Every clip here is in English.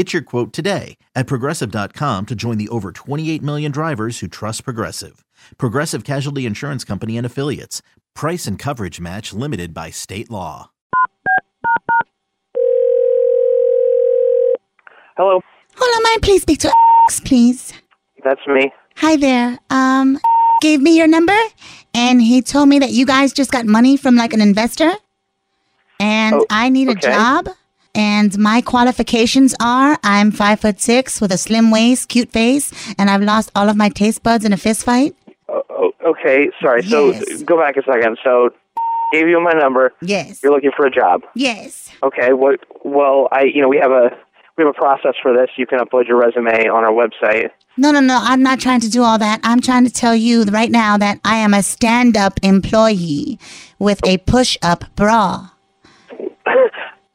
Get your quote today at progressive.com to join the over 28 million drivers who trust Progressive. Progressive Casualty Insurance Company and Affiliates. Price and coverage match limited by state law. Hello, Hold on, may I please speak to please? that's me. Hi there. Um, gave me your number, and he told me that you guys just got money from like an investor, and Oh, I need a job. And my qualifications are: I'm five foot six with a slim waist, cute face, and I've lost all of my taste buds in a fist fight. Oh, oh, okay, sorry. So Yes. go back a second. So gave you my number. Yes. You're looking for a job. Yes. Okay. What? Well, I you know we have a we have a process for this. You can upload your resume on our website. No, no, no. I'm not trying to do all that. I'm trying to tell you right now that I am a stand-up employee with a push-up bra.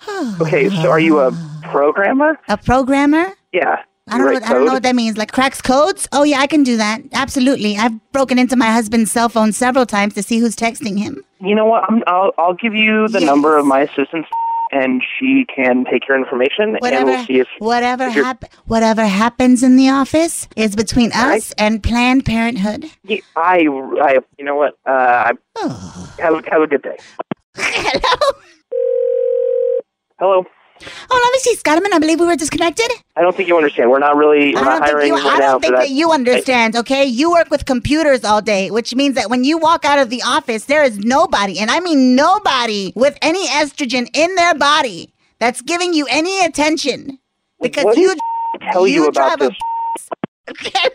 Okay. So are you a programmer? A programmer? Yeah. I don't know. What, I don't know what that means. Like cracks codes? Oh yeah, I can do that. Absolutely. I've broken into my husband's cell phone several times to see who's texting him. You know what? I'm, I'll I'll give you the Yes. number of my assistant, and she can take your information, and Whatever, we'll see if whatever, if you're- hap- whatever happens in the office is between us and Planned Parenthood. Yeah, I I you know what? Uh, I, have have a good day. Hello. Hello. Oh, let me see, Scottiman. I believe we were disconnected. I don't think you understand. We're not really we're I not don't think hiring you. right I now don't think that. that you understand. Okay, you work with computers all day, which means that when you walk out of the office, there is nobody, and I mean nobody, with any estrogen in their body that's giving you any attention because What you tell you, about drive this. a.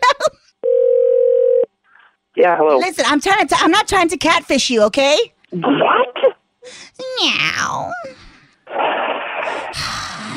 Yeah, hello. Listen, I'm trying to. I'm not trying to catfish you. Okay. What? Meow.